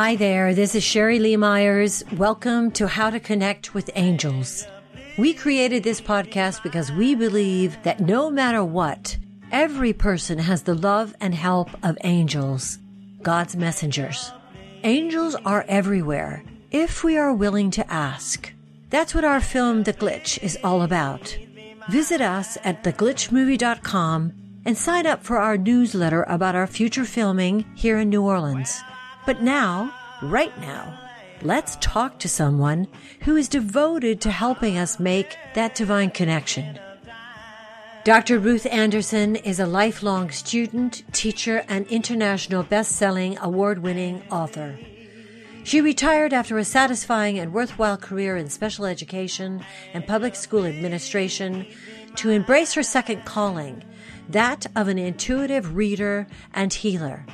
Hi there, this is Sherry Lee Myers. Welcome to How to Connect with Angels. We created this podcast because we believe that no matter what, every person has the love and help of angels, God's messengers. Angels are everywhere if we are willing to ask. That's what our film The Glitch is all about. Visit us at theglitchmovie.com and sign up for our newsletter about our future filming here in New Orleans. But now, right now, let's talk to someone who is devoted to helping us make that divine connection. Dr. Ruth Anderson is a lifelong student, teacher, and international best-selling award-winning author. She retired after a satisfying and worthwhile career in special education and public school administration to embrace her second calling, that of an intuitive reader and healer.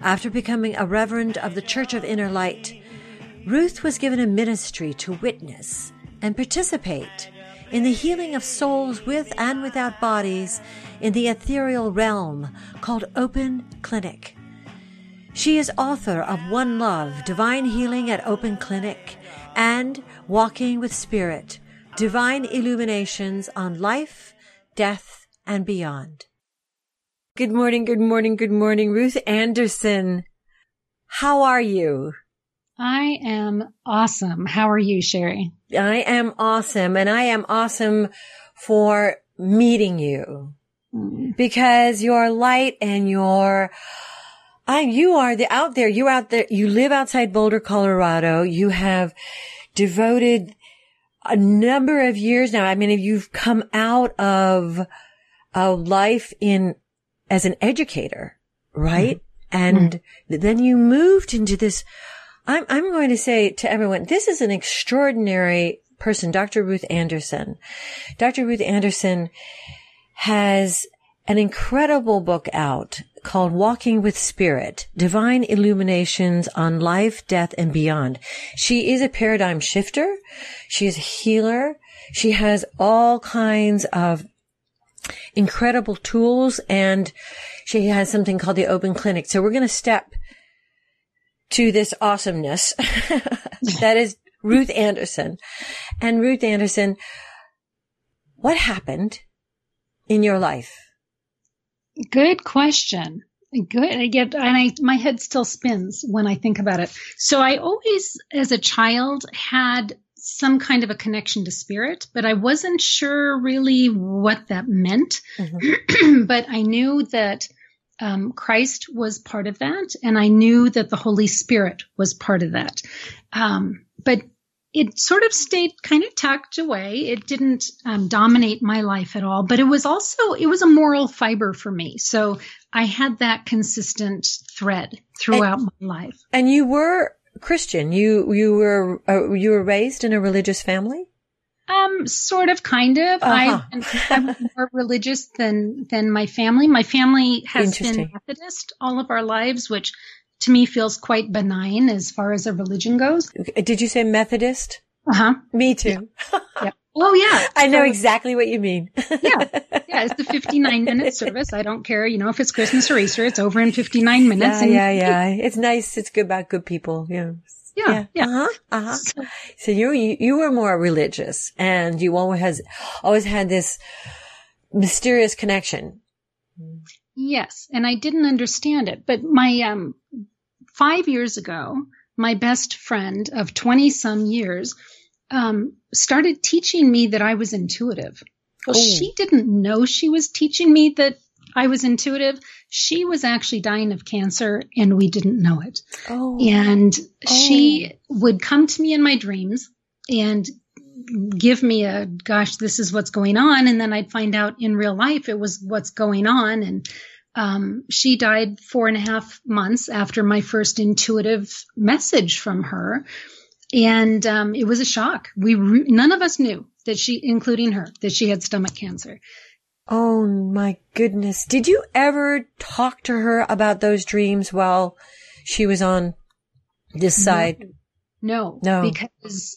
After becoming a reverend of the Church of Inner Light, Ruth was given a ministry to witness and participate in the healing of souls with and without bodies in the ethereal realm called Open Clinic. She is author of One Love, Divine Healing at Open Clinic, and Walking with Spirit, Divine Illuminations on Life, Death, and Beyond. Good morning, good morning, good morning, Ruth Anderson. How are you? I am awesome. How are you, Sherry? I am awesome and I am awesome for meeting you mm. because your light and your I, you are the out there. You out there. You live outside Boulder, Colorado. You have devoted a number of years now. I mean, if you've come out of a life in as an educator, right? Mm-hmm. And mm-hmm. then you moved into this. I'm, I'm going to say to everyone, this is an extraordinary person, Dr. Ruth Anderson. Dr. Ruth Anderson has an incredible book out called Walking with Spirit, Divine Illuminations on Life, Death, and Beyond. She is a paradigm shifter. She is a healer. She has all kinds of incredible tools and she has something called the open clinic. So we're going to step to this awesomeness that is Ruth Anderson. And Ruth Anderson, what happened in your life? Good question. Good. I get, and I, my head still spins when I think about it. So I always, as a child, had some kind of a connection to spirit, but I wasn't sure really what that meant. Mm-hmm. but I knew that um, Christ was part of that, and I knew that the Holy Spirit was part of that. Um, but it sort of stayed kind of tucked away. It didn't um, dominate my life at all, but it was also it was a moral fiber for me. So I had that consistent thread throughout and, my life. And you were Christian. You you were uh, you were raised in a religious family. Um, sort of, kind of. Uh-huh. I, am more religious than than my family. My family has been Methodist all of our lives, which to me feels quite benign as far as a religion goes. Did you say Methodist? Uh huh. Me too. Yeah. yeah. Oh yeah. I know exactly what you mean. yeah. Yeah. It's the 59 minute service. I don't care. You know, if it's Christmas or Easter, it's over in 59 minutes. Yeah. And, yeah. Yeah. It's nice. It's good about good people. Yeah. Yeah. yeah. Uh-huh. Uh-huh. So you, you, you were more religious and you always has, always had this mysterious connection. Yes. And I didn't understand it, but my, um, five years ago, my best friend of 20 some years, um, started teaching me that I was intuitive. Well, oh. she didn't know she was teaching me that I was intuitive. She was actually dying of cancer and we didn't know it. Oh. And oh. she would come to me in my dreams and give me a, gosh, this is what's going on. And then I'd find out in real life it was what's going on. And, um, she died four and a half months after my first intuitive message from her and um, it was a shock. We re- none of us knew that she, including her, that she had stomach cancer. Oh my goodness! Did you ever talk to her about those dreams while she was on this side? No, no, no. because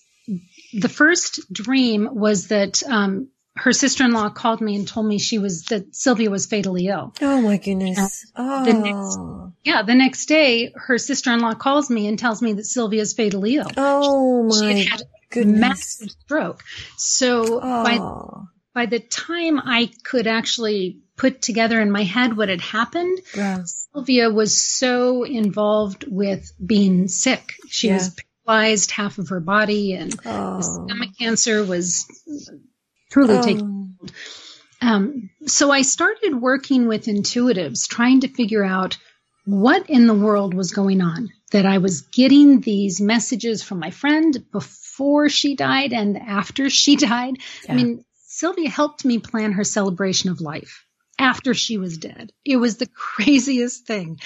the first dream was that um, her sister-in-law called me and told me she was that Sylvia was fatally ill. Oh my goodness. Oh. The next, yeah, the next day her sister-in-law calls me and tells me that Sylvia's fatally ill. Oh my she had had goodness. massive stroke. So by Oh. by the time I could actually put together in my head what had happened. Sylvia was so involved with being sick. She Yeah. was paralyzed half of her body and the Oh. stomach cancer was truly taking Oh. um, so I started working with intuitives, trying to figure out what in the world was going on. That I was getting these messages from my friend before she died and after she died. Yeah. I mean, Sylvia helped me plan her celebration of life after she was dead. It was the craziest thing.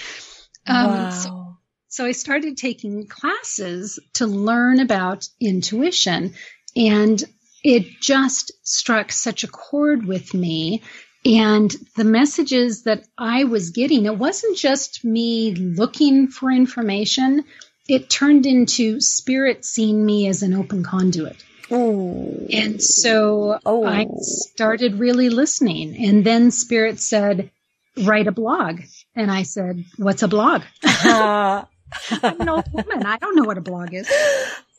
Um, wow. so so I started taking classes to learn about intuition and it just struck such a chord with me. And the messages that I was getting, it wasn't just me looking for information. It turned into spirit seeing me as an open conduit. Oh. And so Oh. I started really listening. And then spirit said, write a blog. And I said, what's a blog? Ah. I'm an old woman. I don't know what a blog is.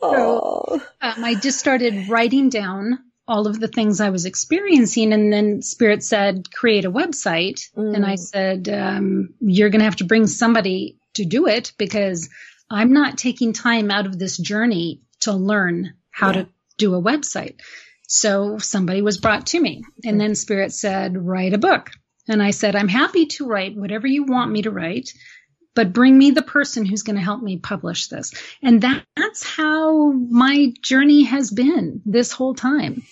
oh. Um, I just started writing down all of the things I was experiencing. And then Spirit said, create a website. Mm. And I said, um, you're going to have to bring somebody to do it because I'm not taking time out of this journey to learn how Yeah. to do a website. So somebody was brought to me. And then Spirit said, write a book. And I said, I'm happy to write whatever you want me to write, but bring me the person who's going to help me publish this. And that, that's how my journey has been this whole time.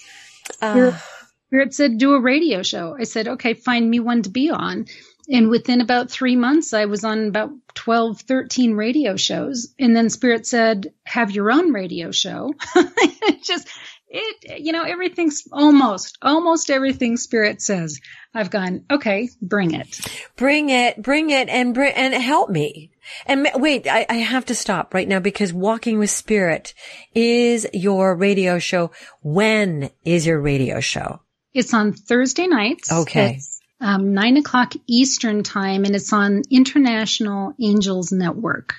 Ah. Spirit said, do a radio show. I said, okay, find me one to be on. And within about three months, I was on about 12, 13 radio shows. And then Spirit said, have your own radio show. just, it, you know, everything's almost, almost everything Spirit says. I've gone, okay, bring it. Bring it, bring it, and bring and help me. And wait, I, I have to stop right now because Walking with Spirit is your radio show. When is your radio show? It's on Thursday nights. Okay. It's, um, nine o'clock Eastern time and it's on International Angels Network,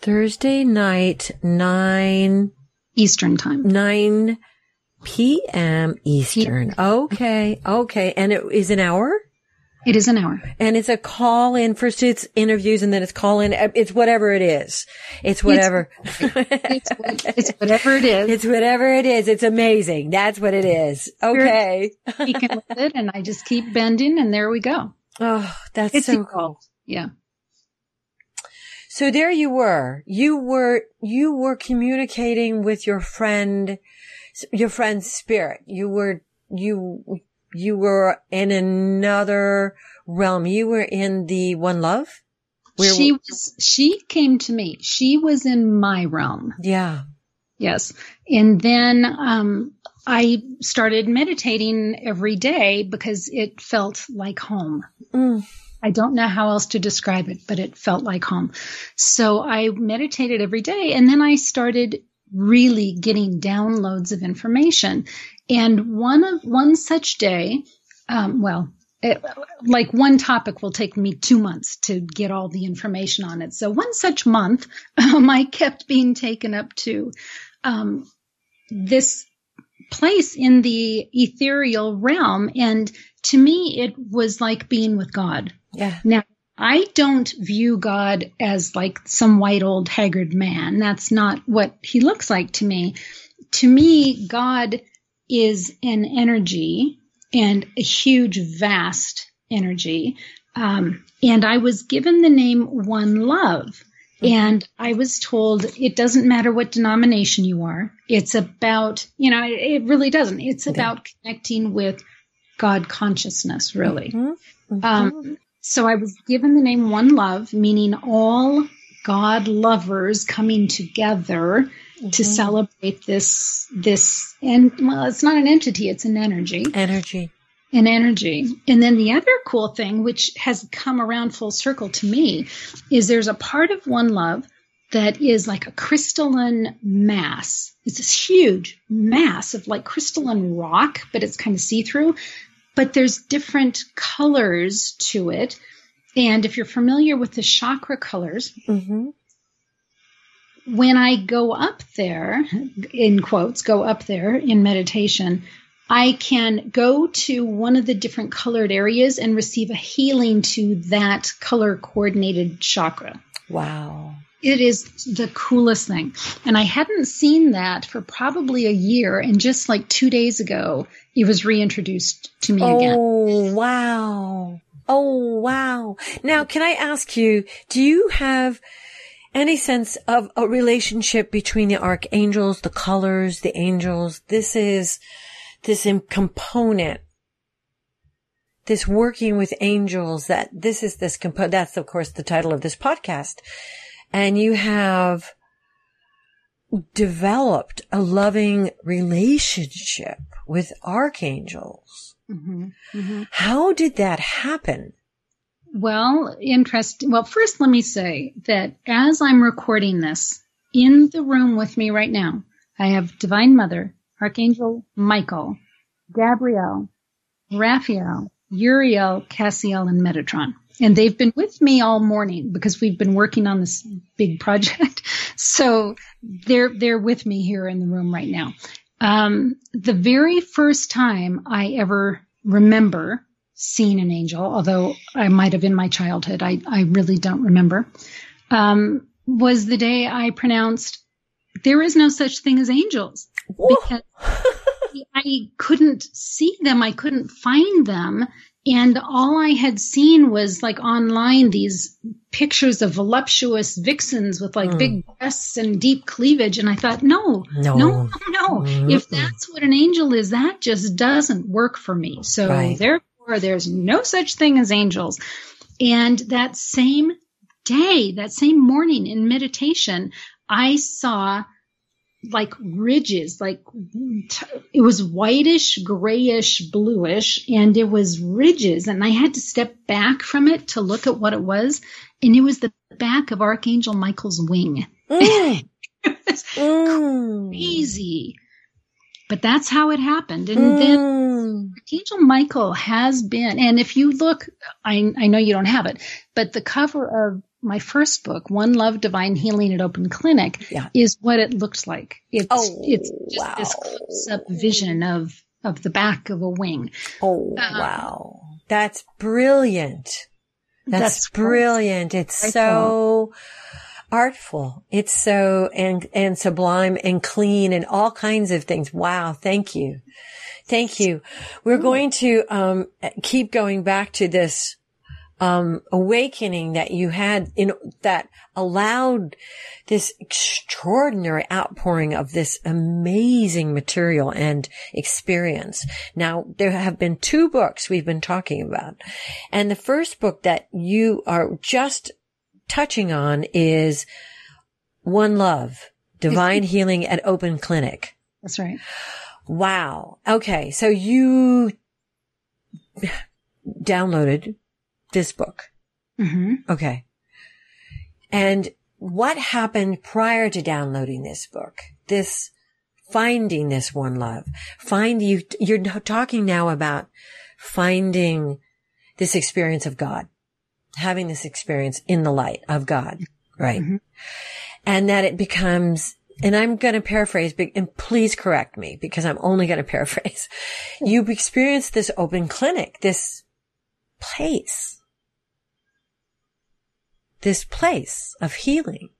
Thursday night, nine Eastern time. nine p.m. Eastern. Okay, okay, and it is an hour. It is an hour. And it's a call in. First it's interviews and then it's call in. It's whatever it is. It's whatever. It's, it's whatever it is. It's whatever it is. It's amazing. That's what it is. Okay. Speaking with it and I just keep bending and there we go. Oh, that's It's so cool. Yeah. So there you were. You were, you were communicating with your friend, your friend's spirit. You were, you, you were in another realm. You were in the one love. Where- she was, she came to me. She was in my realm. Yeah. Yes. And then, um, I started meditating every day because it felt like home. Mm. I don't know how else to describe it, but it felt like home. So I meditated every day and then I started really getting downloads of information. And one of, one such day, um, well, it, like one topic will take me two months to get all the information on it. So one such month, um, I kept being taken up to, um, this place in the ethereal realm. And to me, it was like being with God. Yeah. Now, I don't view God as like some white old haggard man. That's not what he looks like to me. To me, God is an energy and a huge, vast energy. Um, and I was given the name One Love. And I was told it doesn't matter what denomination you are. It's about, you know, it, really doesn't. It's about connecting with God consciousness, really. Mhm. Mhm. Um, so I was given the name One Love, meaning all God lovers coming together to Mhm. celebrate this, this, and well, it's not an entity, it's an energy, Energy. an energy. And then the other cool thing, which has come around full circle to me, is there's a part of One Love that is like a crystalline mass. It's this huge mass of like crystalline rock, but it's kind of see through. But there's different colors to it. And if you're familiar with the chakra colors, mm-hmm. when I go up there, in quotes, go up there in meditation, I can go to one of the different colored areas and receive a healing to that color coordinated chakra. Wow. It is the coolest thing. And I hadn't seen that for probably a year. And just like two days ago, it was reintroduced to me oh, again. Oh, wow. Oh, wow. Now, can I ask you, do you have any sense of a relationship between the archangels, the colors, the angels? This is this component this working with angels that this is this compo that's of course the title of this podcast and you have developed a loving relationship with archangels. Mm-hmm. Mm-hmm. How did that happen? Well, interesting. Well, first, let me say that as I'm recording this in the room with me right now, I have Divine Mother, Archangel Michael, Gabrielle, Raphael, Uriel, Cassiel, and Metatron. And they've been with me all morning because we've been working on this big project. So they're, they're with me here in the room right now. Um, the very first time I ever remember seeing an angel, although I might have in my childhood, I, I really don't remember, um, was the day I pronounced, there is no such thing as angels. Because I couldn't see them. I couldn't find them. And all I had seen was like online these pictures of voluptuous vixens with like mm. big breasts and deep cleavage. And I thought, no, no, no, no. Mm-hmm. If that's what an angel is, that just doesn't work for me. So right. therefore, there's no such thing as angels. And that same day, that same morning in meditation, I saw like ridges, like it was whitish, grayish, bluish, and it was ridges. And I had to step back from it to look at what it was. And it was the back of Archangel Michael's wing. Mm. it was mm. crazy. But that's how it happened. And mm. then Archangel Michael has been, and if you look, I, I know you don't have it, but the cover of my first book, One Love Divine Healing at Open Clinic, yeah. is what it looks like. It's oh, it's just wow. this close up vision of of the back of a wing. Oh um, wow. That's brilliant. That's, that's brilliant. It's so artful. It's so and and sublime and clean and all kinds of things. Wow, thank you. Thank you. We're going to um, keep going back to this um, awakening that you had in that allowed this extraordinary outpouring of this amazing material and experience. Now, there have been two books we've been talking about. And the first book that you are just touching on is One Love, Divine Healing at Open Clinic. That's right. Wow. Okay. So you downloaded this book. Mm-hmm. Okay. And what happened prior to downloading this book? This finding this one love. Find you, you're talking now about finding this experience of God, having this experience in the light of God, right? Mm-hmm. And that it becomes, and I'm going to paraphrase, and please correct me because I'm only going to paraphrase. You've experienced this open clinic, this place this place of healing.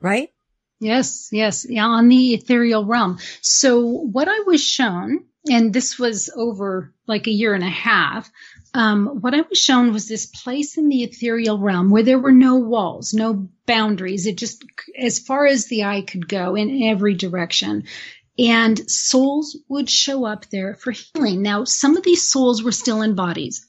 Right? Yes, yes. Yeah, on the ethereal realm. So what I was shown, and this was over like a year and a half, um, what I was shown was this place in the ethereal realm where there were no walls, no boundaries. It just, as far as the eye could go in every direction. And souls would show up there for healing. Now, some of these souls were still in bodies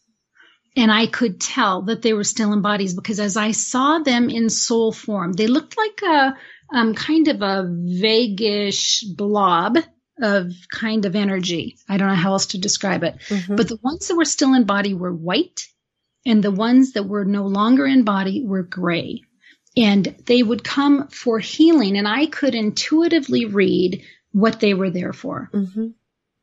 and I could tell that they were still in bodies because as I saw them in soul form, they looked like a um, kind of a vaguish blob of kind of energy. I don't know how else to describe it. Mm-hmm. But the ones that were still in body were white, and the ones that were no longer in body were gray. and they would come for healing and I could intuitively read what they were there for. Mm-hmm.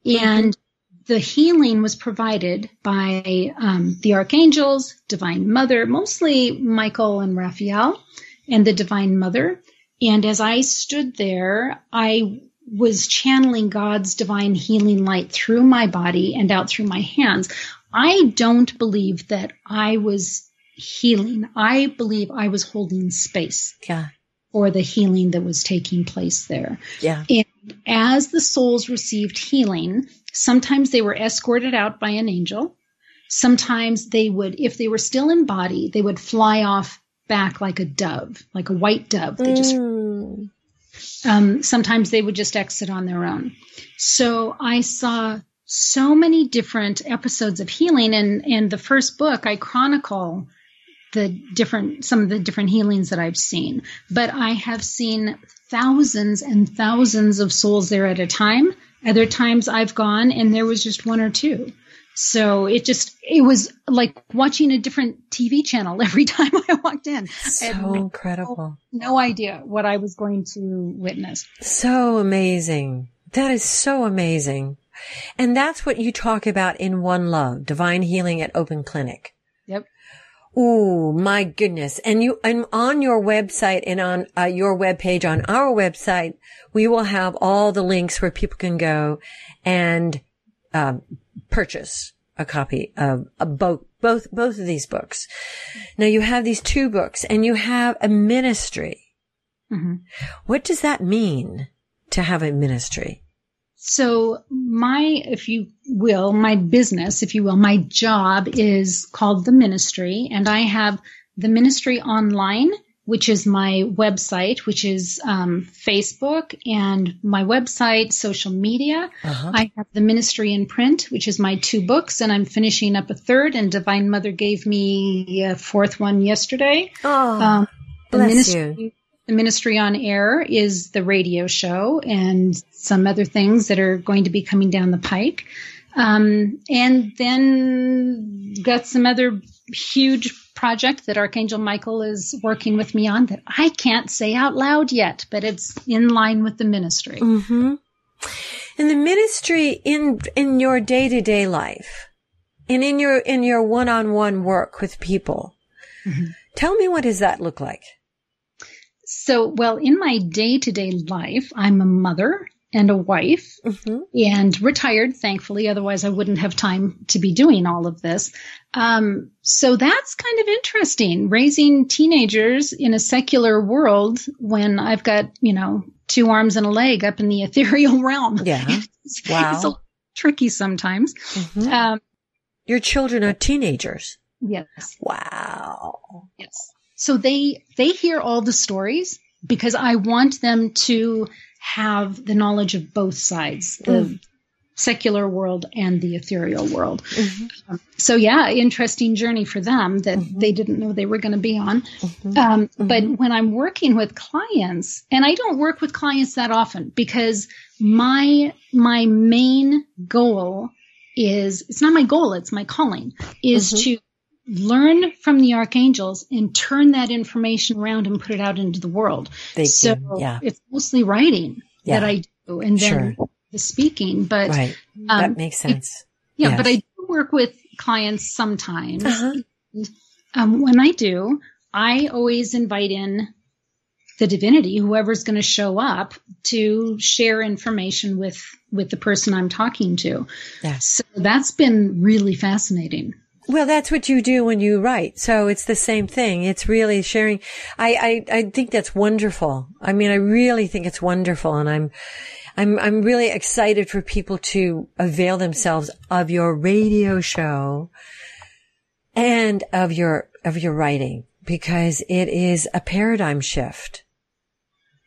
And the healing was provided by um, the archangels, Divine Mother, mostly Michael and Raphael, and the Divine Mother. And as I stood there, I was channeling God's divine healing light through my body and out through my hands. I don't believe that I was healing. I believe I was holding space Yeah. for the healing that was taking place there. Yeah. And as the souls received healing, sometimes they were escorted out by an angel. Sometimes they would, if they were still in body, they would fly off back like a dove, like a white dove. They just Mm. um, sometimes they would just exit on their own. So I saw so many different episodes of healing, and and the first book I chronicle the different some of the different healings that I've seen. But I have seen thousands and thousands of souls there at a time. Other times I've gone and there was just one or two. So it just it was like watching a different TV channel every time I walked in. So incredible. no idea what I was going to witness. So amazing. That is so amazing. And that's what you talk about in One Love, Divine Healing at Open Clinic. Yep. Ooh, my goodness. And you, and on your website and on uh, your webpage on our website, we will have all the links where people can go and, um, purchase a copy of, of both, both, both of these books. Now you have these two books and you have a ministry. Mhm. What does that mean to have a ministry? So my, if you will, my business, if you will, my job is called the ministry and I have the ministry online, which is my website, which is um, Facebook and my website, social media. Uh-huh. I have the ministry in print, which is my two books, and I'm finishing up a third. And Divine Mother gave me a fourth one yesterday. Oh, Um, the bless ministry, you. The Ministry on Air is the radio show and some other things that are going to be coming down the pike. Um, and then got some other huge project that Archangel Michael is working with me on that I can't say out loud yet, but it's in line with the ministry. Mm-hmm. In the ministry, in in your day to day life, and in your in your one on one work with people, Mhm. tell me what does that look like? So, well, in my day to day life, I'm a mother and a wife Mm-hmm. and retired, thankfully. Otherwise, I wouldn't have time to be doing all of this. Um, so that's kind of interesting, raising teenagers in a secular world when I've got, you know, two arms and a leg up in the ethereal realm. Yeah. It's, Wow. it's tricky sometimes. Mhm. Um, Your children are teenagers. yes. Wow. Yes. So they they hear all the stories because I want them to have the knowledge of both sides, the Mm. secular world and the ethereal world. Mhm. So yeah, interesting journey for them that Mhm. they didn't know they were going to be on. Mhm. Um, But Mhm. when I'm working with clients, and I don't work with clients that often because my my main goal is it's not my goal, it's my calling is Mhm. to learn from the archangels and turn that information around and put it out into the world. They so do. Yeah. it's mostly writing Yeah. that I do, and then Sure. the speaking. But Right. um, that makes sense. yeah, Yes. but I do work with clients sometimes. Uh-huh. Um, when I do, I always invite in the divinity, whoever's going to show up, to share information with with the person I'm talking to. Yes. So that's been really fascinating. Well, that's what you do when you write. So it's the same thing. It's really sharing. I, I, I think that's wonderful. I mean, I really think it's wonderful. And I'm, I'm, I'm really excited for people to avail themselves of your radio show and of your, of your writing because it is a paradigm shift.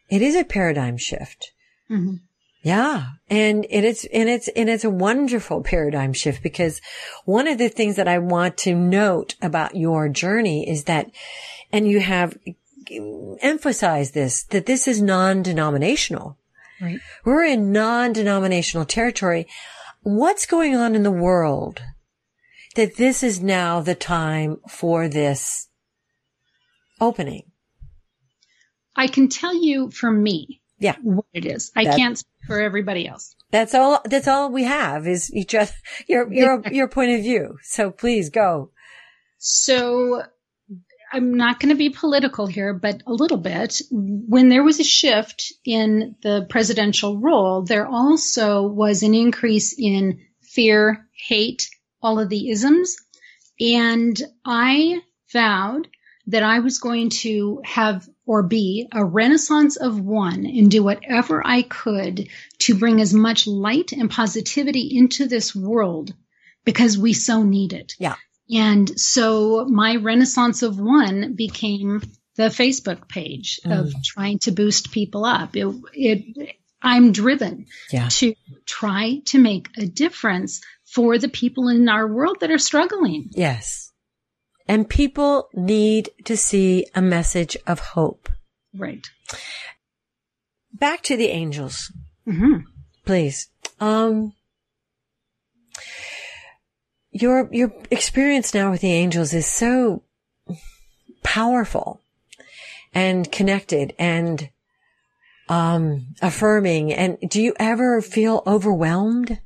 It is a paradigm shift. Mhm. Yeah. And it is, and it's, and it's a wonderful paradigm shift because one of the things that I want to note about your journey is that, and you have emphasized this, that this is non-denominational. Right. We're in non-denominational territory. What's going on in the world that this is now the time for this opening? I can tell you for me Yeah. what it is. I That- can't speak for everybody else. That's all. That's all we have is each other, your your your point of view. So please go. So I'm not going to be political here, but a little bit. When there was a shift in the presidential role, there also was an increase in fear, hate, all of the isms. And I vowed that I was going to have or be a renaissance of one and do whatever I could to bring as much light and positivity into this world because we so need it. Yeah. And so my Renaissance of One became the Facebook page mm. of trying to boost people up. It, it, I'm driven Yeah. to try to make a difference for the people in our world that are struggling. Yes. And people need to see a message of hope. Right. Back to the angels, hmm please. Um, your, your experience now with the angels is so powerful and connected and, um, affirming. And do you ever feel overwhelmed?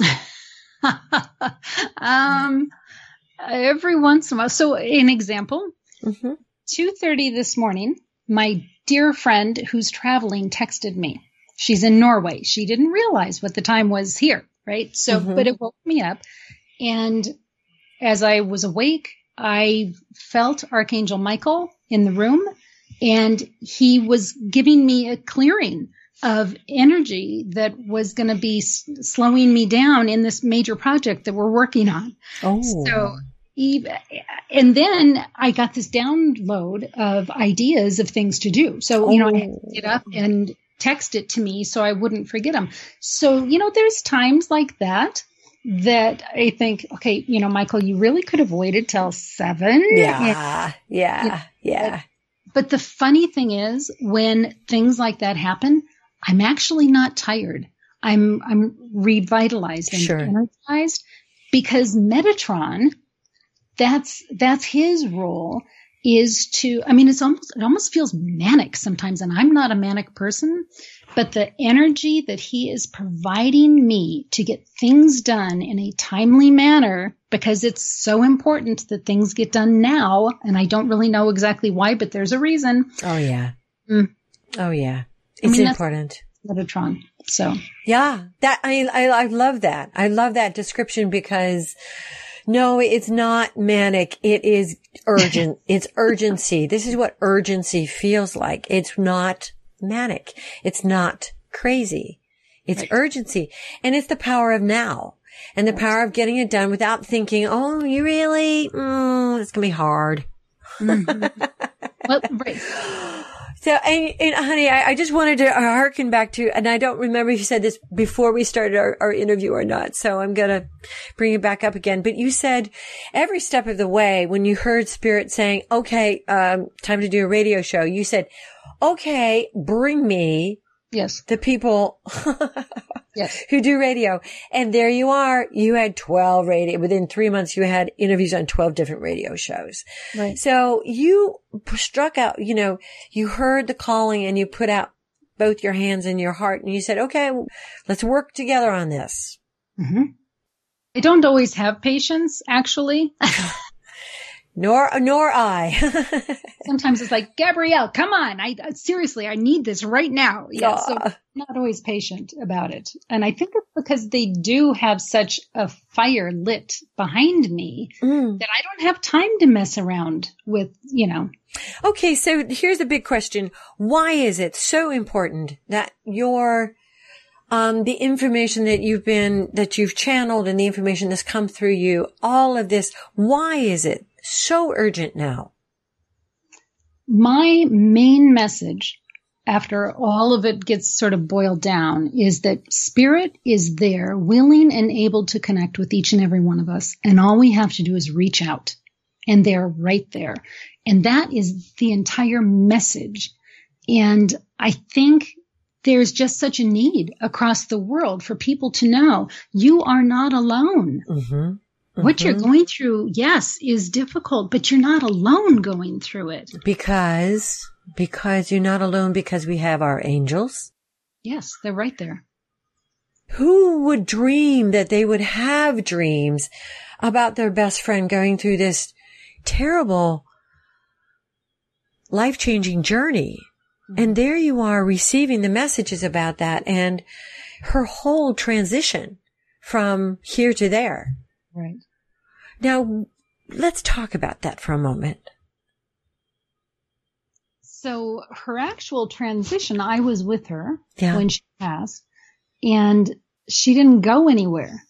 um, every once in a while. So an example, Mm-hmm. 2.30 this morning, my dear friend who's traveling texted me. She's in Norway. She didn't realize what the time was here, right? So, Mhm. but it woke me up. And as I was awake, I felt Archangel Michael in the room and he was giving me a clearing of energy that was going to be s- slowing me down in this major project that we're working on. Oh. So, and then I got this download of ideas of things to do. So, you know, I had to get up and text it to me so I wouldn't forget them. So, you know, there's times like that that I think, okay, you know, Michael, you really could have waited till seven. And- Yeah, yeah, yeah. but the funny thing is, when things like that happen, I'm actually not tired. I'm I'm revitalized and Sure. energized because Metatron, that's that's his role is to I mean it's almost it almost feels manic sometimes and I'm not a manic person but the energy that he is providing me to get things done in a timely manner because it's so important that things get done now and I don't really know exactly why but there's a reason Oh yeah. Mm. Oh yeah. I It's mean, important. Metatron so Yeah. That, I, I, I love that. I love that description because no, it's not manic. It is urgent. it's urgency. This is what urgency feels like. It's not manic. It's not crazy. It's Right. urgency and it's the power of now and the power of getting it done without thinking, Oh, you really, mm, it's going to be hard. well, right. So, and, and honey, I, I just wanted to harken back to, and I don't remember if you said this before we started our, our interview or not. So I'm going to bring it back up again. But you said every step of the way when you heard spirit saying, okay, um, time to do a radio show, you said, okay, bring me yes the people yes who do radio. And there you are. You had 12 radio. Within three months, you had interviews on 12 different radio shows. right So you struck out, you know, you heard the calling and you put out both your hands and your heart and you said, okay, let's work together on this. hmm I don't always have patience, actually. Nor, nor I. Sometimes it's like, Gabrielle, come on. I seriously, I need this right now. Yeah. So Aw. not always patient about it. And I think it's because they do have such a fire lit behind me Mm. that I don't have time to mess around with, you know, Okay. So here's the big question. Why is it so important that your, um, the information that you've been, that you've channeled and the information that's come through you, all of this, why is it so urgent now? my main message after all of it gets sort of boiled down is that spirit is there willing and able to connect with each and every one of us. And all we have to do is reach out. And they're right there. And that is the entire message. And i think there's just such a need across the world for people to know you are not alone. Mm-hmm. What you're going through yes is difficult but you're not alone going through it Because because you're not alone because we have our angels. Yes, they're right there. Who would dream that they would have dreams about their best friend going through this terrible life changing journey? Mm-hmm. And there you are receiving the messages about that and her whole transition from here to there. Right. Now, let's talk about that for a moment. So her actual transition, I was with her yeah. when she passed and she didn't go anywhere.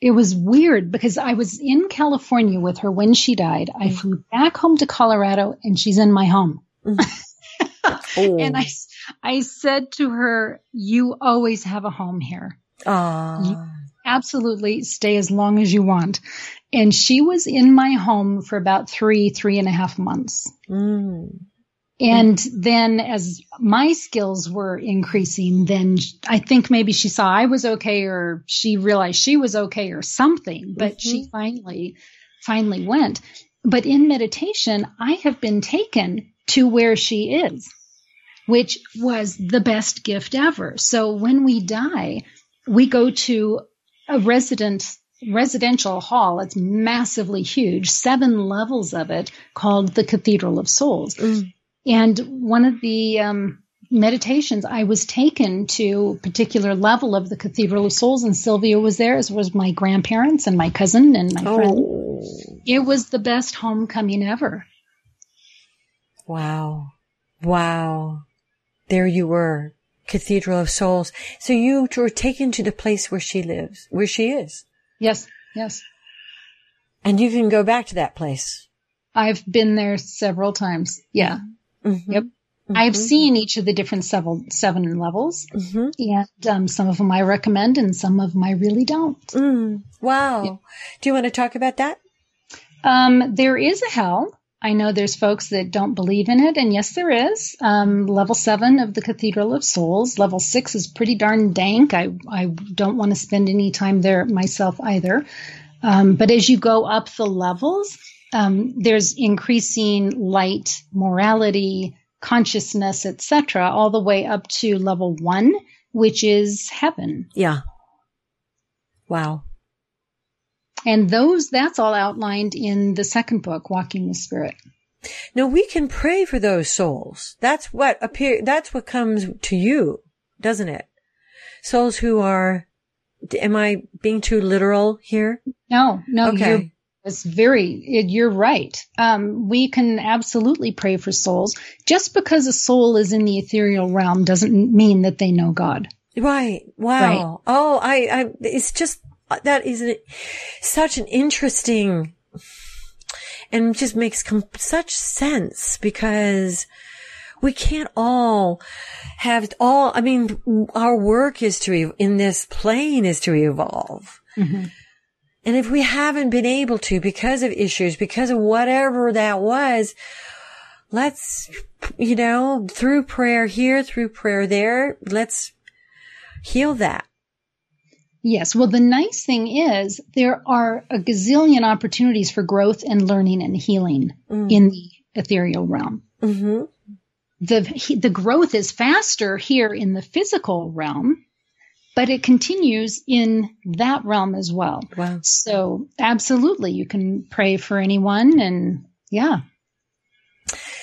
It was weird because I was in California with her when she died. I mm. flew back home to Colorado and she's in my home. Oh. and I, I said to her, you always have a home here. You absolutely stay as long as you want. And she was in my home for about three, three and a half months. Mm. And then as my skills were increasing, then I think maybe she saw I was okay or she realized she was okay or something, but mm-hmm. she finally, finally went. But in meditation, I have been taken to where she is, which was the best gift ever. So when we die, we go to a resident residential hall. It's massively huge, seven levels of it called the Cathedral of Souls. Mm. And one of the um, meditations, I was taken to a particular level of the Cathedral of Souls, and Sylvia was there, as was my grandparents and my cousin and my oh. friend. It was the best homecoming ever. Wow. Wow. There you were, Cathedral of Souls. So you were taken to the place where she lives, where she is. Yes, yes. And you can go back to that place. I've been there several times. Yeah. Mm-hmm. Yep. Mm-hmm. I've seen each of the different seven, seven levels, mm-hmm. and um, some of them I recommend, and some of them I really don't. Mm. Wow. Do you want to talk about that? Um, there is a hell. I know there's folks that don't believe in it, and yes, there is. Um, level seven of the Cathedral of Souls. Level six is pretty darn dank. I I don't want to spend any time there myself either. Um, but as you go up the levels, um, there's increasing light, morality, consciousness, etc., all the way up to level one, which is heaven. Yeah. Wow. And those, that's all outlined in the second book, Walking the Spirit. Now we can pray for those souls. That's what appear, that's what comes to you, doesn't it? Souls who are, am I being too literal here? No, no, okay. It's very, you're right. Um, we can absolutely pray for souls. Just because a soul is in the ethereal realm doesn't mean that they know God. Right. Wow. Right. Oh, I, I, it's just, that is a, such an interesting and just makes com- such sense because we can't all have all, I mean, our work is to, in this plane is to evolve. Mm-hmm. And if we haven't been able to because of issues, because of whatever that was, let's, you know, through prayer here, through prayer there, let's heal that. Yes. Well, the nice thing is there are a gazillion opportunities for growth and learning and healing mm. in the ethereal realm. Mm-hmm. The, the growth is faster here in the physical realm but it continues in that realm as well. Wow. So absolutely, you can pray for anyone and yeah.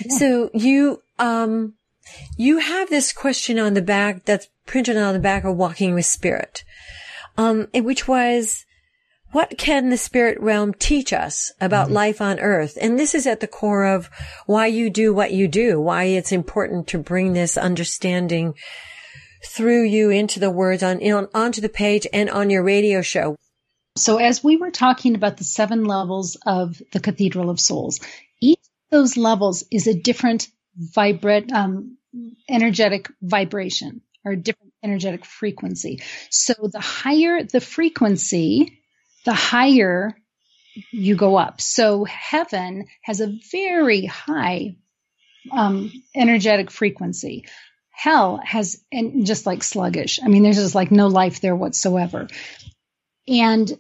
yeah. So you, um, you have this question on the back that's printed on the back of Walking with Spirit, um, which was, what can the spirit realm teach us about mm-hmm. life on earth? And this is at the core of why you do what you do, why it's important to bring this understanding through you into the words on, on onto the page and on your radio show. So as we were talking about the seven levels of the Cathedral of Souls, each of those levels is a different vibrate, um, energetic vibration or different energetic frequency. So the higher the frequency, the higher you go up. So heaven has a very high um, energetic frequency hell has and just like sluggish. I mean, there's just like no life there whatsoever. And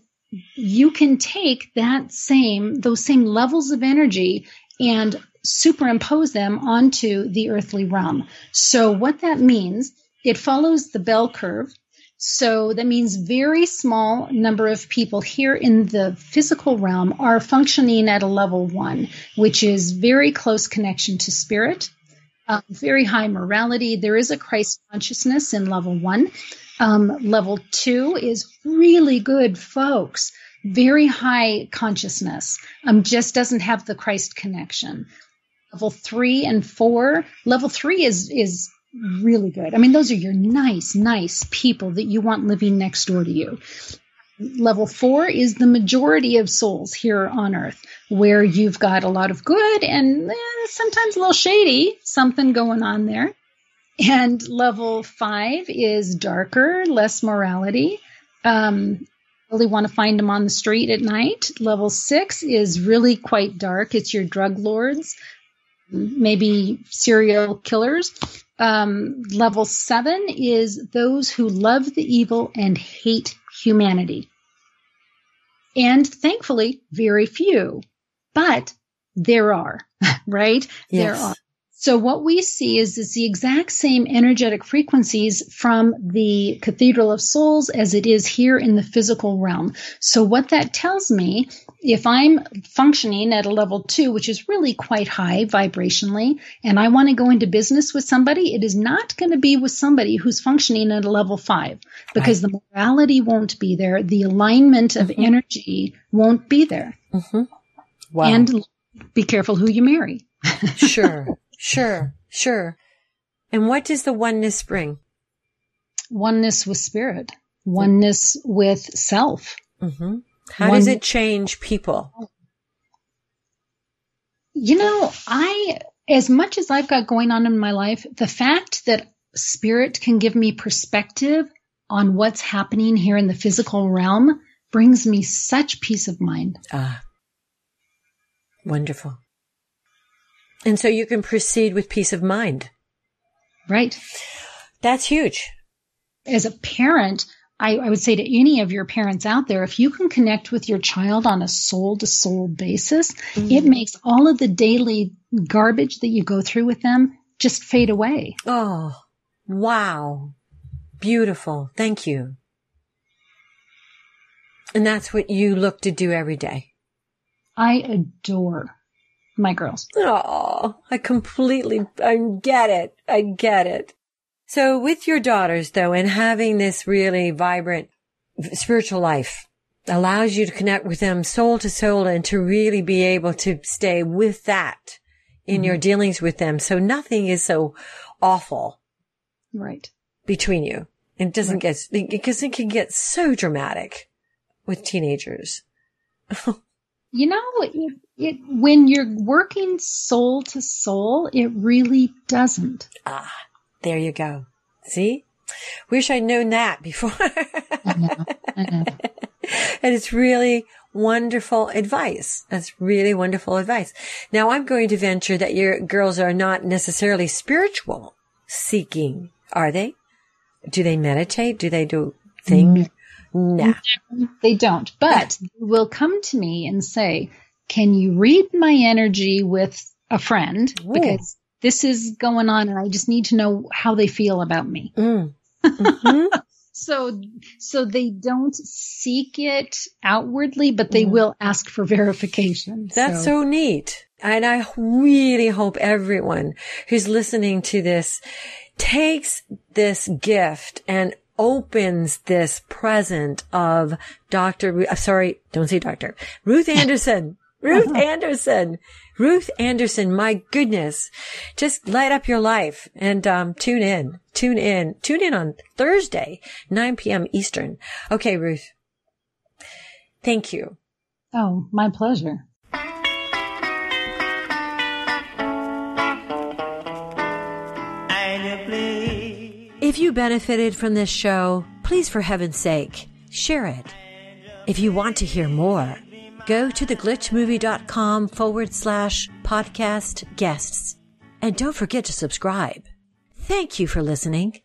you can take that same, those same levels of energy and superimpose them onto the earthly realm. So what that means, it follows the bell curve. So that means very small number of people here in the physical realm are functioning at a level one, which is very close connection to spirit, uh, very high morality. There is a Christ consciousness in level one. Um, level two is really good, folks. Very high consciousness. Um, just doesn't have the Christ connection. Level three and four. Level three is is really good. I mean, those are your nice, nice people that you want living next door to you. Level four is the majority of souls here on earth, where you've got a lot of good and eh, sometimes a little shady, something going on there. And level five is darker, less morality. Um, really want to find them on the street at night. Level six is really quite dark. It's your drug lords, maybe serial killers. Um, level seven is those who love the evil and hate humanity. And thankfully, very few, but there are, right? Yes. There are. So what we see is, it's the exact same energetic frequencies from the Cathedral of Souls as it is here in the physical realm. So what that tells me, if I'm functioning at a level two, which is really quite high vibrationally, and I want to go into business with somebody, it is not going to be with somebody who's functioning at a level five because right. the morality won't be there. The alignment of mm-hmm. energy won't be there. Mm-hmm. Wow. And be careful who you marry. sure. Sure, sure. And what does the oneness bring? Oneness with spirit, oneness with self. Mm-hmm. How One- does it change people? You know, I, as much as I've got going on in my life, the fact that spirit can give me perspective on what's happening here in the physical realm brings me such peace of mind. Ah, wonderful. And so you can proceed with peace of mind. Right. That's huge. As a parent, I, I, would say to any of your parents out there, if you can connect with your child on a soul to soul basis, mm-hmm. it makes all of the daily garbage that you go through with them just fade away. Oh, wow. Beautiful. Thank you. And that's what you look to do every day. I adore my girls. Oh, I completely, I get it. I get it. So with your daughters though, and having this really vibrant spiritual life allows you to connect with them soul to soul and to really be able to stay with that in mm-hmm. your dealings with them. So nothing is so awful. Right. Between you. It doesn't right. get, because it can get so dramatic with teenagers. you know, it, it, when you're working soul to soul, it really doesn't. Ah, there you go. See? Wish I'd known that before. I know. I know. and it's really wonderful advice. That's really wonderful advice. Now I'm going to venture that your girls are not necessarily spiritual seeking, are they? Do they meditate? Do they do things? No. They don't. But they will come to me and say, can you read my energy with a friend? Ooh. Because this is going on and I just need to know how they feel about me. Mm. Mm-hmm. so, so they don't seek it outwardly, but they mm. will ask for verification. That's so. so neat. And I really hope everyone who's listening to this takes this gift and opens this present of Dr. Uh, sorry, don't say doctor. Ruth Anderson. Ruth Anderson. Ruth Anderson. My goodness. Just light up your life and, um, tune in, tune in, tune in on Thursday, 9 p.m. Eastern. Okay, Ruth. Thank you. Oh, my pleasure. If you benefited from this show, please for heaven's sake, share it. If you want to hear more, go to theglitchmovie.com forward slash podcast guests. And don't forget to subscribe. Thank you for listening.